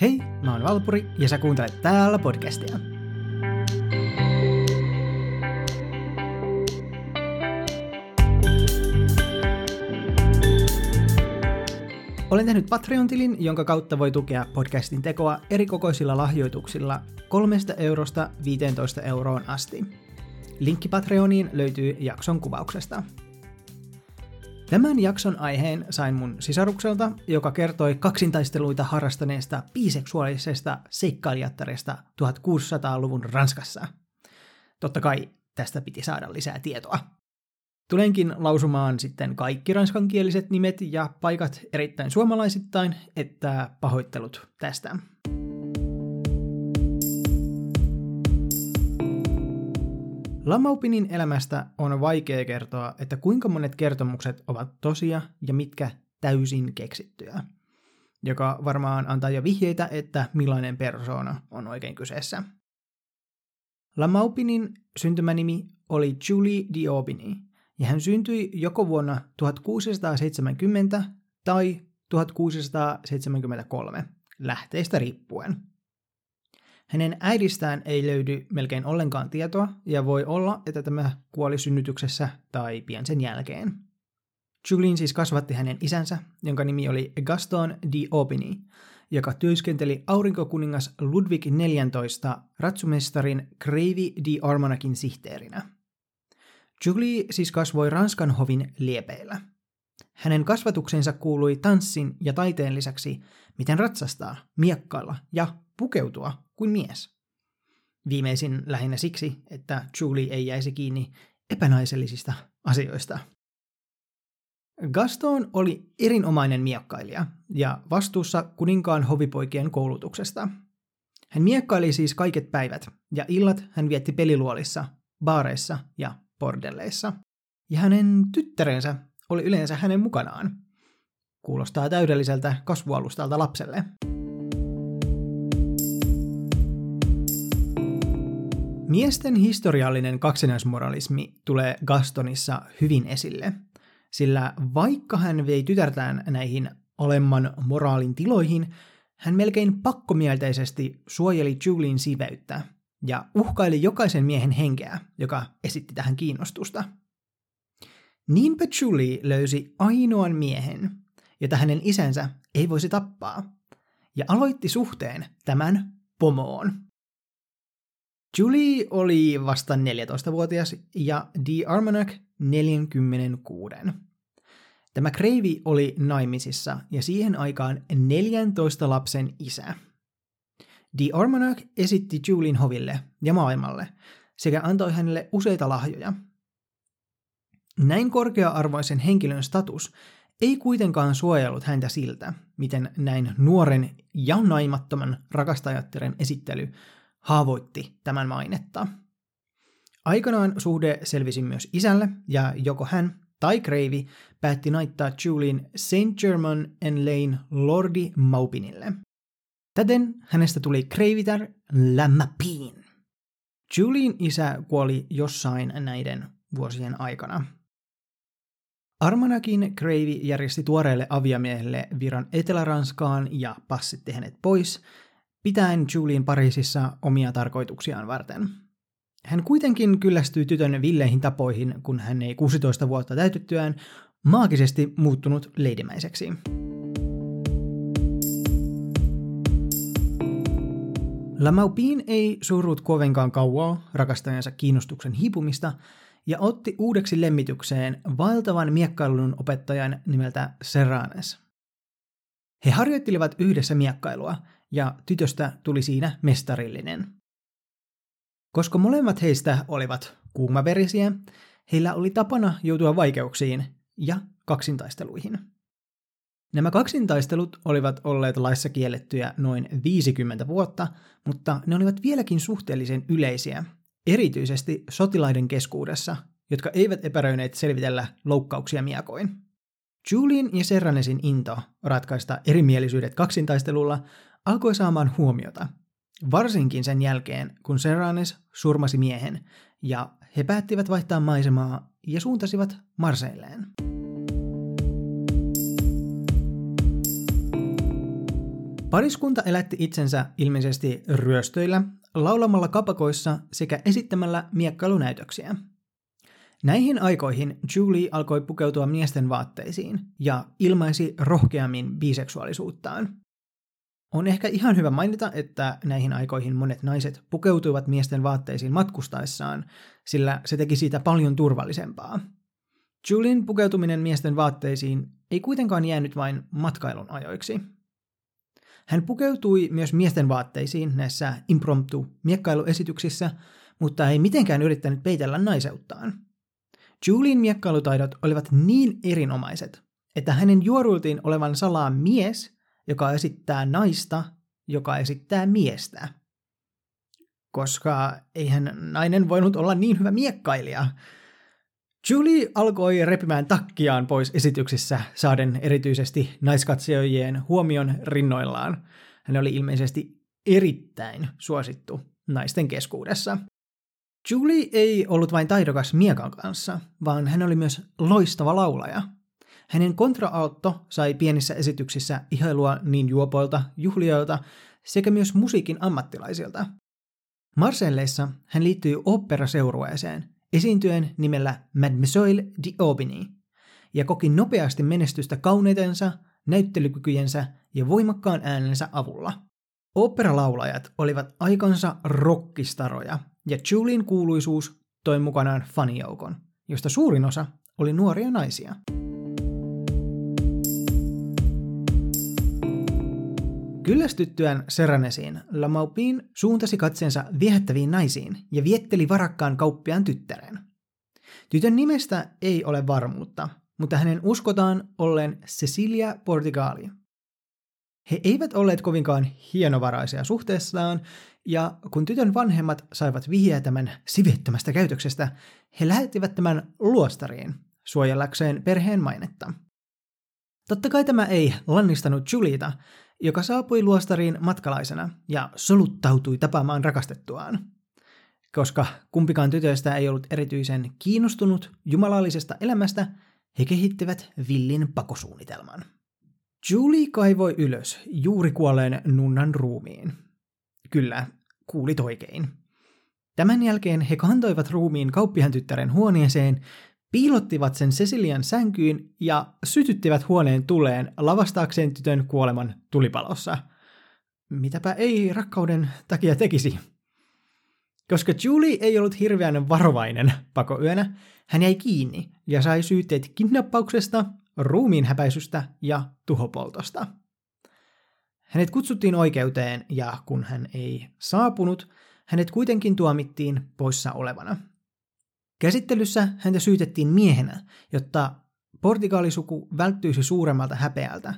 Hei, mä oon Valpuri ja sä kuuntelet täällä podcastia. Olen tehnyt Patreon-tilin, jonka kautta voi tukea podcastin tekoa eri kokoisilla lahjoituksilla 3 eurosta 15 euroon asti. Linkki Patreoniin löytyy jakson kuvauksesta. Tämän jakson aiheen sain mun sisarukselta, joka kertoi kaksintaisteluita harrastaneesta biseksuaalisesta seikkailijattaresta 1600-luvun Ranskassa. Totta kai tästä piti saada lisää tietoa. Tulenkin lausumaan sitten kaikki ranskankieliset nimet ja paikat erittäin suomalaisittain, että pahoittelut tästä. Lamaupinin elämästä on vaikea kertoa, että kuinka monet kertomukset ovat tosia ja mitkä täysin keksittyjä, joka varmaan antaa jo vihjeitä, että millainen persoona on oikein kyseessä. Lamaupinin syntymänimi oli Julie Diobini, ja hän syntyi joko vuonna 1670 tai 1673, lähteistä riippuen. Hänen äidistään ei löydy melkein ollenkaan tietoa, ja voi olla, että tämä kuoli synnytyksessä tai pian sen jälkeen. Julien siis kasvatti hänen isänsä, jonka nimi oli Gaston di Aubigny, joka työskenteli aurinkokuningas Ludwig XIV ratsumestarin Kreivi di Armanakin sihteerinä. Julie siis kasvoi Ranskan hovin liepeillä. Hänen kasvatuksensa kuului tanssin ja taiteen lisäksi, miten ratsastaa, miekkailla ja pukeutua kuin mies. Viimeisin lähinnä siksi, että Julie ei jäisi kiinni epänaisellisista asioista. Gaston oli erinomainen miekkailija ja vastuussa kuninkaan hovipoikien koulutuksesta. Hän miekkaili siis kaiket päivät ja illat hän vietti peliluolissa, baareissa ja bordelleissa. Ja hänen tyttärensä oli yleensä hänen mukanaan. Kuulostaa täydelliseltä kasvualustalta lapselle. Miesten historiallinen kaksinaismoralismi tulee Gastonissa hyvin esille, sillä vaikka hän vei tytärtään näihin alemman moraalin tiloihin, hän melkein pakkomielteisesti suojeli Julien siveyttä ja uhkaili jokaisen miehen henkeä, joka esitti tähän kiinnostusta. Niinpä Julie löysi ainoan miehen, jota hänen isänsä ei voisi tappaa, ja aloitti suhteen tämän pomoon. Julie oli vasta 14-vuotias ja Di Armagnac 46. Tämä Kreivi oli naimisissa ja siihen aikaan 14 lapsen isä. Di Armagnac esitti Julien hoville ja maailmalle sekä antoi hänelle useita lahjoja. Näin korkea-arvoisen henkilön status ei kuitenkaan suojellut häntä siltä, miten näin nuoren ja naimattoman rakastajattaren esittely haavoitti tämän mainetta. Aikanaan suhde selvisi myös isälle, ja joko hän tai Kreivi päätti naittaa Julien Saint Germain en Lane Lordi Maupinille. Täten hänestä tuli Kreivitar Lämmäpiin. Julien isä kuoli jossain näiden vuosien aikana. Armanakin Kreivi järjesti tuoreelle aviamiehelle viran Etelä-Ranskaan ja passitti hänet pois, pitäen Julien Pariisissa omia tarkoituksiaan varten. Hän kuitenkin kyllästyi tytön villeihin tapoihin, kun hän ei 16 vuotta täytettyään maagisesti muuttunut leidimäiseksi. Lamaupin ei surrut kovinkaan kauaa rakastajansa kiinnostuksen hiipumista ja otti uudeksi lemmitykseen valtavan miekkailun opettajan nimeltä Serranes. He harjoittelivat yhdessä miekkailua ja tytöstä tuli siinä mestarillinen. Koska molemmat heistä olivat kuumaverisiä, heillä oli tapana joutua vaikeuksiin ja kaksintaisteluihin. Nämä kaksintaistelut olivat olleet laissa kiellettyjä noin 50 vuotta, mutta ne olivat vieläkin suhteellisen yleisiä, erityisesti sotilaiden keskuudessa, jotka eivät epäröineet selvitellä loukkauksia miakoin. Julien ja Serranesin into ratkaista erimielisyydet kaksintaistelulla alkoi saamaan huomiota, varsinkin sen jälkeen, kun Serranes surmasi miehen, ja he päättivät vaihtaa maisemaa ja suuntasivat Marseilleen. Pariskunta elätti itsensä ilmeisesti ryöstöillä, laulamalla kapakoissa sekä esittämällä miekkailunäytöksiä. Näihin aikoihin Julie alkoi pukeutua miesten vaatteisiin ja ilmaisi rohkeammin biseksuaalisuuttaan. On ehkä ihan hyvä mainita, että näihin aikoihin monet naiset pukeutuivat miesten vaatteisiin matkustaessaan, sillä se teki siitä paljon turvallisempaa. Julien pukeutuminen miesten vaatteisiin ei kuitenkaan jäänyt vain matkailun ajoiksi. Hän pukeutui myös miesten vaatteisiin näissä impromptu-miekkailuesityksissä, mutta ei mitenkään yrittänyt peitellä naiseuttaan. Julien miekkailutaidot olivat niin erinomaiset, että hänen juoruiltiin olevan salaa mies, joka esittää naista, joka esittää miestä. Koska eihän nainen voinut olla niin hyvä miekkailija. Julie alkoi repimään takkiaan pois esityksissä saaden erityisesti naiskatsojien huomion rinnoillaan. Hän oli ilmeisesti erittäin suosittu naisten keskuudessa. Julie ei ollut vain taidokas miekan kanssa, vaan hän oli myös loistava laulaja. Hänen kontraalto sai pienissä esityksissä ihailua niin juopoilta, juhlioilta sekä myös musiikin ammattilaisilta. Marselleissa hän liittyi oopperaseurueeseen, esiintyen nimellä Mademoiselle d'Aubigny, ja koki nopeasti menestystä kauneitensa, näyttelykykyjensä ja voimakkaan äänensä avulla. Oopperalaulajat olivat aikansa rockistaroja, ja Julien kuuluisuus toi mukanaan fanijoukon, josta suurin osa oli nuoria naisia. Kyllästyttyään Seranesiin, Lamaupin suuntasi katseensa viehättäviin naisiin ja vietteli varakkaan kauppiaan tyttären. Tytön nimestä ei ole varmuutta, mutta hänen uskotaan olleen Cecilia Portigali. He eivät olleet kovinkaan hienovaraisia suhteessaan, ja kun tytön vanhemmat saivat vihjeä tämän sivettömästä käytöksestä, he lähettivät tämän luostariin suojellakseen perheen mainetta. Totta kai tämä ei lannistanut Julieta, joka saapui luostariin matkalaisena ja soluttautui tapaamaan rakastettuaan. Koska kumpikaan tytöistä ei ollut erityisen kiinnostunut jumalallisesta elämästä, he kehittivät villin pakosuunnitelman. Julie kaivoi ylös juuri kuolleen nunnan ruumiin. Kyllä, kuulit oikein. Tämän jälkeen he kantoivat ruumiin kauppihan tyttären huoneeseen piilottivat sen Cecilian sänkyyn ja sytyttivät huoneen tuleen lavastaakseen tytön kuoleman tulipalossa. Mitäpä ei rakkauden takia tekisi. Koska Julie ei ollut hirveän varovainen pakoyönä, hän jäi kiinni ja sai syytteet kidnappauksesta, ruumiin häpäisystä ja tuhopoltosta. Hänet kutsuttiin oikeuteen ja kun hän ei saapunut, hänet kuitenkin tuomittiin poissa olevana – Käsittelyssä häntä syytettiin miehenä, jotta portugalisuku välttyisi suuremmalta häpeältä,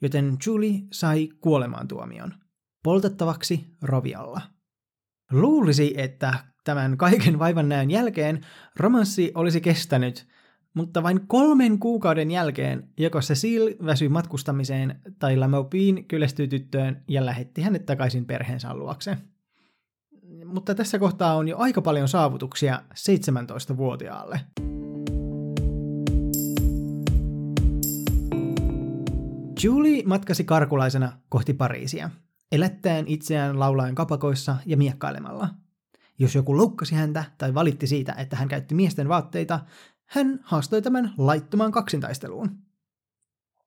joten Julie sai kuolemaantuomion, poltettavaksi rovialla. Luulisi, että tämän kaiken vaivan näön jälkeen romanssi olisi kestänyt, mutta vain kolmen kuukauden jälkeen joko Cecil väsyi matkustamiseen tai Lamopin kyllästyi tyttöön ja lähetti hänet takaisin perheensä luokse mutta tässä kohtaa on jo aika paljon saavutuksia 17-vuotiaalle. Julie matkasi karkulaisena kohti Pariisia, elättäen itseään laulaen kapakoissa ja miekkailemalla. Jos joku loukkasi häntä tai valitti siitä, että hän käytti miesten vaatteita, hän haastoi tämän laittomaan kaksintaisteluun.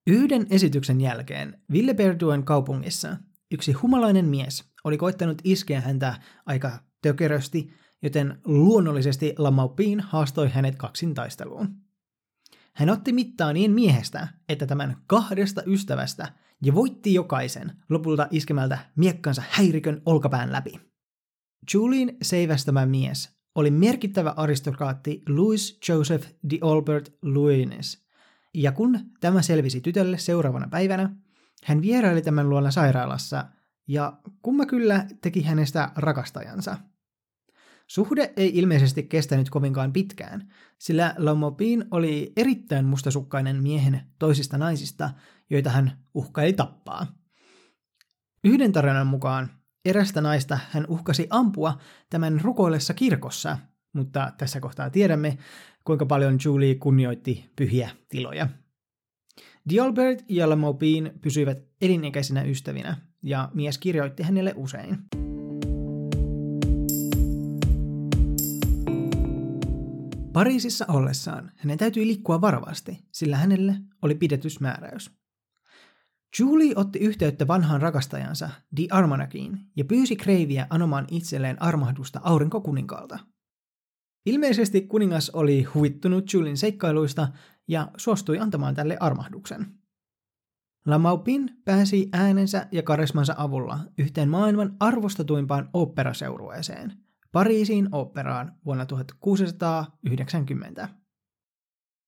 Yhden esityksen jälkeen Villeberduen kaupungissa yksi humalainen mies oli koittanut iskeä häntä aika tökerösti, joten luonnollisesti Lamaupin haastoi hänet kaksintaisteluun. Hän otti mittaa niin miehestä, että tämän kahdesta ystävästä ja voitti jokaisen lopulta iskemältä miekkansa häirikön olkapään läpi. Julien seivästämä mies oli merkittävä aristokraatti Louis Joseph de Albert Louines, ja kun tämä selvisi tytölle seuraavana päivänä, hän vieraili tämän luona sairaalassa ja kumma kyllä teki hänestä rakastajansa. Suhde ei ilmeisesti kestänyt kovinkaan pitkään, sillä Lomopin oli erittäin mustasukkainen miehen toisista naisista, joita hän uhkaili tappaa. Yhden tarinan mukaan erästä naista hän uhkasi ampua tämän rukoillessa kirkossa, mutta tässä kohtaa tiedämme, kuinka paljon Julie kunnioitti pyhiä tiloja. Dialbert ja Lamopin pysyivät elinikäisinä ystävinä, ja mies kirjoitti hänelle usein. Pariisissa ollessaan hänen täytyi liikkua varovasti, sillä hänelle oli pidetysmääräys. Julie otti yhteyttä vanhaan rakastajansa, Di Armanakiin, ja pyysi Kreiviä anomaan itselleen armahdusta aurinkokuninkaalta. Ilmeisesti kuningas oli huvittunut Julin seikkailuista ja suostui antamaan tälle armahduksen. Lamaupin pääsi äänensä ja karismansa avulla yhteen maailman arvostetuimpaan oopperaseurueeseen, Pariisiin oopperaan vuonna 1690.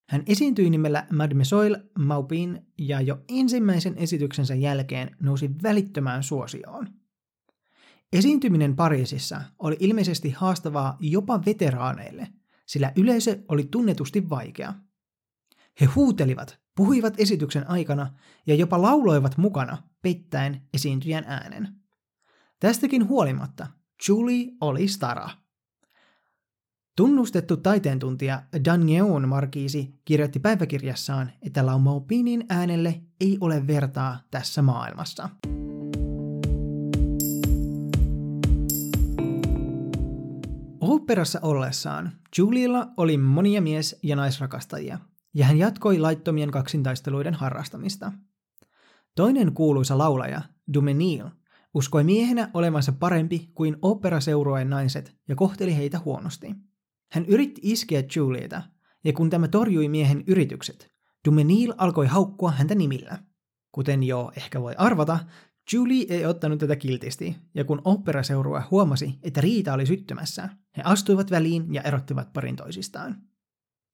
Hän esiintyi nimellä Mademoiselle Maupin ja jo ensimmäisen esityksensä jälkeen nousi välittömään suosioon. Esiintyminen Pariisissa oli ilmeisesti haastavaa jopa veteraaneille, sillä yleisö oli tunnetusti vaikea. He huutelivat, puhuivat esityksen aikana ja jopa lauloivat mukana peittäen esiintyjän äänen. Tästäkin huolimatta Julie oli stara. Tunnustettu taiteentuntija Daniel Markiisi kirjoitti päiväkirjassaan, että Laumopinin äänelle ei ole vertaa tässä maailmassa. Operassa ollessaan Juliella oli monia mies- ja naisrakastajia, ja hän jatkoi laittomien kaksintaisteluiden harrastamista. Toinen kuuluisa laulaja, Dumenil, uskoi miehenä olevansa parempi kuin operaseurojen naiset ja kohteli heitä huonosti. Hän yritti iskeä Julieta, ja kun tämä torjui miehen yritykset, Dumenil alkoi haukkua häntä nimillä. Kuten jo ehkä voi arvata, Julie ei ottanut tätä kiltisti, ja kun operaseurue huomasi, että riita oli syttymässä, he astuivat väliin ja erottivat parin toisistaan.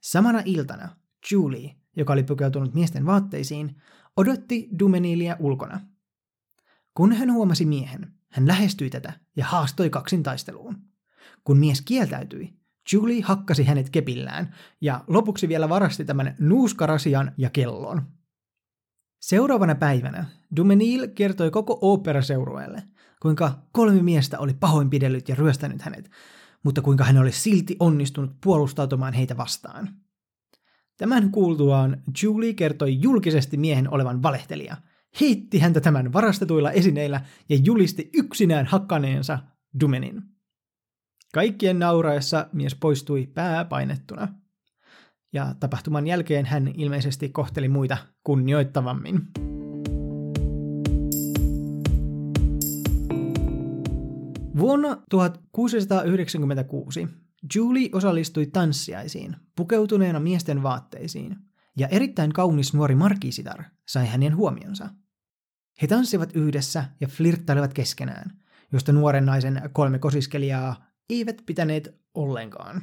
Samana iltana Julie, joka oli pukeutunut miesten vaatteisiin, odotti Dumenilia ulkona. Kun hän huomasi miehen, hän lähestyi tätä ja haastoi kaksin taisteluun. Kun mies kieltäytyi, Julie hakkasi hänet kepillään ja lopuksi vielä varasti tämän nuuskarasian ja kellon. Seuraavana päivänä Dumenil kertoi koko operaseurueelle, kuinka kolme miestä oli pahoinpidellyt ja ryöstänyt hänet, mutta kuinka hän oli silti onnistunut puolustautumaan heitä vastaan. Tämän kuultuaan Julie kertoi julkisesti miehen olevan valehtelija, heitti häntä tämän varastetuilla esineillä ja julisti yksinään hakkaneensa Dumenin. Kaikkien nauraessa mies poistui pääpainettuna. Ja tapahtuman jälkeen hän ilmeisesti kohteli muita kunnioittavammin. Vuonna 1696 Julie osallistui tanssiaisiin, pukeutuneena miesten vaatteisiin, ja erittäin kaunis nuori markiisitar sai hänen huomionsa. He tanssivat yhdessä ja flirttailivat keskenään, josta nuoren naisen kolme kosiskelijaa eivät pitäneet ollenkaan.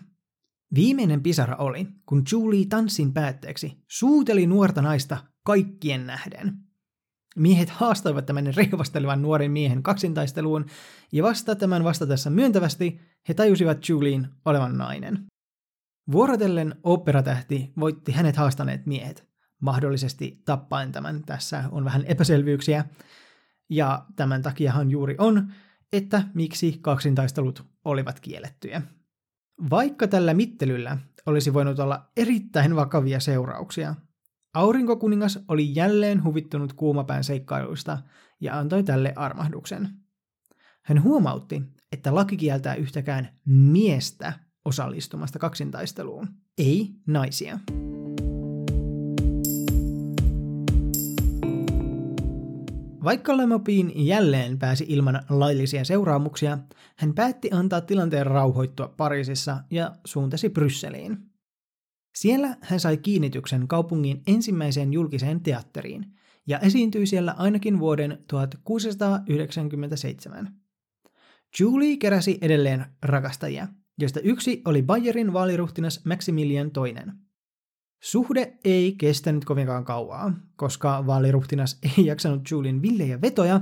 Viimeinen pisara oli, kun Julie tanssin päätteeksi suuteli nuorta naista kaikkien nähden. Miehet haastoivat tämän rehvastelevan nuoren miehen kaksintaisteluun, ja vasta tämän vastatessa myöntävästi he tajusivat Julien olevan nainen. Vuorotellen operatähti voitti hänet haastaneet miehet, mahdollisesti tappaen tämän. Tässä on vähän epäselvyyksiä, ja tämän takiahan juuri on, että miksi kaksintaistelut olivat kiellettyjä. Vaikka tällä mittelyllä olisi voinut olla erittäin vakavia seurauksia, aurinkokuningas oli jälleen huvittunut kuumapään seikkailuista ja antoi tälle armahduksen. Hän huomautti, että laki kieltää yhtäkään miestä osallistumasta kaksintaisteluun, ei naisia. Vaikka Lemopin jälleen pääsi ilman laillisia seuraamuksia, hän päätti antaa tilanteen rauhoittua Pariisissa ja suuntasi Brysseliin. Siellä hän sai kiinnityksen kaupungin ensimmäiseen julkiseen teatteriin ja esiintyi siellä ainakin vuoden 1697. Julie keräsi edelleen rakastajia, joista yksi oli Bayerin vaaliruhtinas Maximilian II – Suhde ei kestänyt kovinkaan kauaa, koska vaaliruhtinas ei jaksanut Julin villejä vetoja,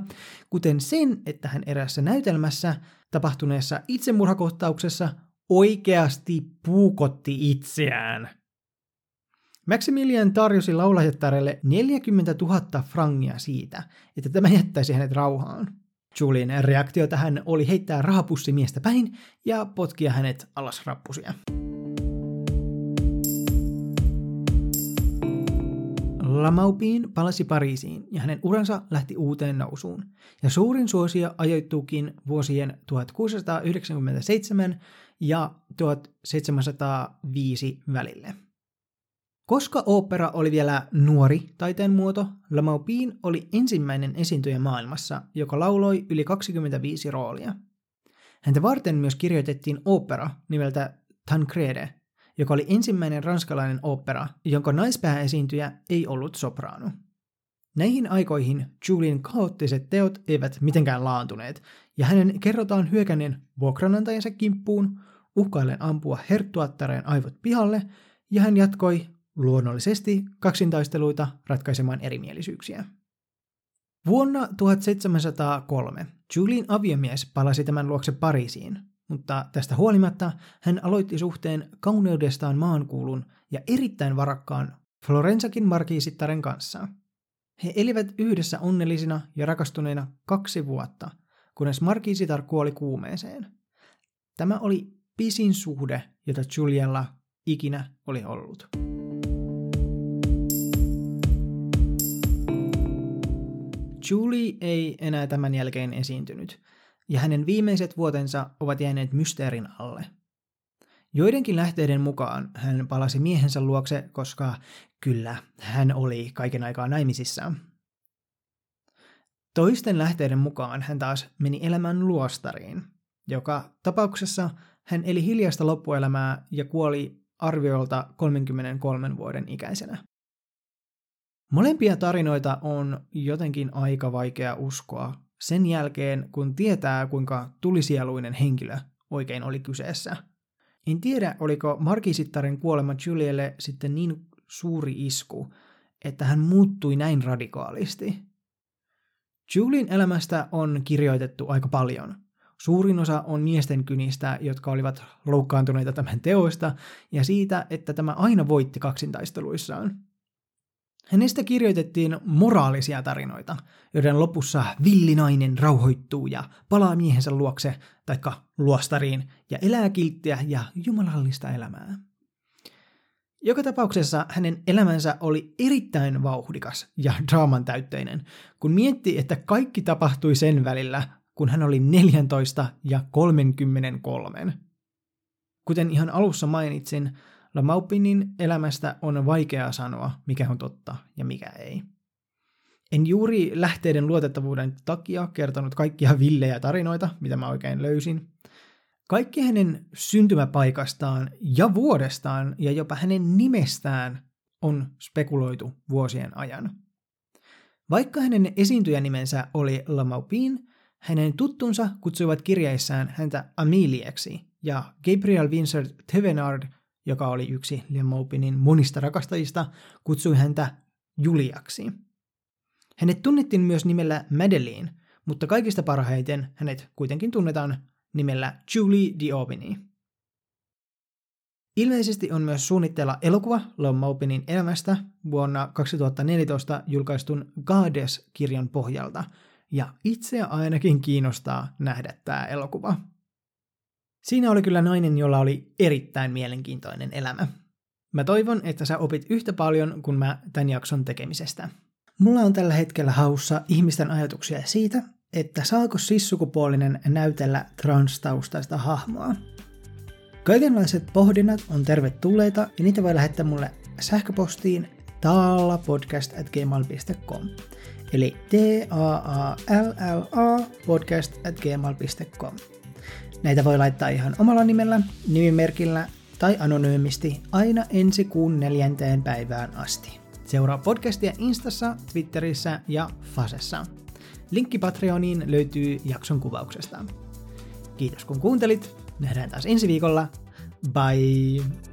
kuten sen, että hän erässä näytelmässä tapahtuneessa itsemurhakohtauksessa oikeasti puukotti itseään. Maximilian tarjosi laulajattärelle 40 000 frangia siitä, että tämä jättäisi hänet rauhaan. Julin reaktio tähän oli heittää rahapussi miestä päin ja potkia hänet alas rappusia. Lamaupin palasi Pariisiin ja hänen uransa lähti uuteen nousuun. Ja suurin suosio ajoittuukin vuosien 1697 ja 1705 välille. Koska opera oli vielä nuori taiteen muoto, La Maupin oli ensimmäinen esiintyjä maailmassa, joka lauloi yli 25 roolia. Häntä varten myös kirjoitettiin opera nimeltä Tancrede, joka oli ensimmäinen ranskalainen opera, jonka naispääesiintyjä ei ollut sopraano. Näihin aikoihin Julien kaoottiset teot eivät mitenkään laantuneet, ja hänen kerrotaan hyökänneen vuokranantajansa kimppuun, uhkaillen ampua herttuattareen aivot pihalle, ja hän jatkoi luonnollisesti kaksintaisteluita ratkaisemaan erimielisyyksiä. Vuonna 1703 Julien aviomies palasi tämän luokse Pariisiin, mutta tästä huolimatta hän aloitti suhteen kauneudestaan maankuulun ja erittäin varakkaan Florensakin markiisittaren kanssa. He elivät yhdessä onnellisina ja rakastuneina kaksi vuotta, kunnes markiisitar kuoli kuumeeseen. Tämä oli pisin suhde, jota Juliella ikinä oli ollut. Julie ei enää tämän jälkeen esiintynyt, ja hänen viimeiset vuotensa ovat jääneet mysteerin alle. Joidenkin lähteiden mukaan hän palasi miehensä luokse, koska kyllä, hän oli kaiken aikaa naimisissa. Toisten lähteiden mukaan hän taas meni elämään luostariin, joka tapauksessa hän eli hiljaista loppuelämää ja kuoli arviolta 33 vuoden ikäisenä. Molempia tarinoita on jotenkin aika vaikea uskoa sen jälkeen, kun tietää, kuinka tulisieluinen henkilö oikein oli kyseessä. En tiedä, oliko Markisittaren kuolema Julielle sitten niin suuri isku, että hän muuttui näin radikaalisti. Julien elämästä on kirjoitettu aika paljon. Suurin osa on miesten kynistä, jotka olivat loukkaantuneita tämän teoista, ja siitä, että tämä aina voitti kaksintaisteluissaan. Hänestä kirjoitettiin moraalisia tarinoita, joiden lopussa villinainen rauhoittuu ja palaa miehensä luokse taikka luostariin ja elää kilttiä ja jumalallista elämää. Joka tapauksessa hänen elämänsä oli erittäin vauhdikas ja draaman täytteinen, kun mietti, että kaikki tapahtui sen välillä, kun hän oli 14 ja 33. Kuten ihan alussa mainitsin, Lamaupinin elämästä on vaikea sanoa, mikä on totta ja mikä ei. En juuri lähteiden luotettavuuden takia kertonut kaikkia villejä tarinoita, mitä mä oikein löysin. Kaikki hänen syntymäpaikastaan ja vuodestaan ja jopa hänen nimestään on spekuloitu vuosien ajan. Vaikka hänen esiintyjänimensä oli Lamaupin, hänen tuttunsa kutsuivat kirjeissään häntä Amilieksi ja Gabriel Vincent Thevenard – joka oli yksi Liam monista rakastajista, kutsui häntä Juliaksi. Hänet tunnettiin myös nimellä Madeline, mutta kaikista parhaiten hänet kuitenkin tunnetaan nimellä Julie Diobini. Ilmeisesti on myös suunnitteilla elokuva Lon Maupinin elämästä vuonna 2014 julkaistun Goddess-kirjan pohjalta, ja itseä ainakin kiinnostaa nähdä tämä elokuva. Siinä oli kyllä nainen, jolla oli erittäin mielenkiintoinen elämä. Mä toivon, että sä opit yhtä paljon kuin mä tämän jakson tekemisestä. Mulla on tällä hetkellä haussa ihmisten ajatuksia siitä, että saako sissukupuolinen näytellä transtaustaista hahmoa. Kaikenlaiset pohdinnat on tervetulleita ja niitä voi lähettää mulle sähköpostiin taalapodcast.gmail.com eli t a a l l a podcast.gmail.com. Näitä voi laittaa ihan omalla nimellä, nimimerkillä tai anonyymisti aina ensi kuun neljänteen päivään asti. Seuraa podcastia Instassa, Twitterissä ja Fasessa. Linkki Patreoniin löytyy jakson kuvauksesta. Kiitos kun kuuntelit. Nähdään taas ensi viikolla. Bye!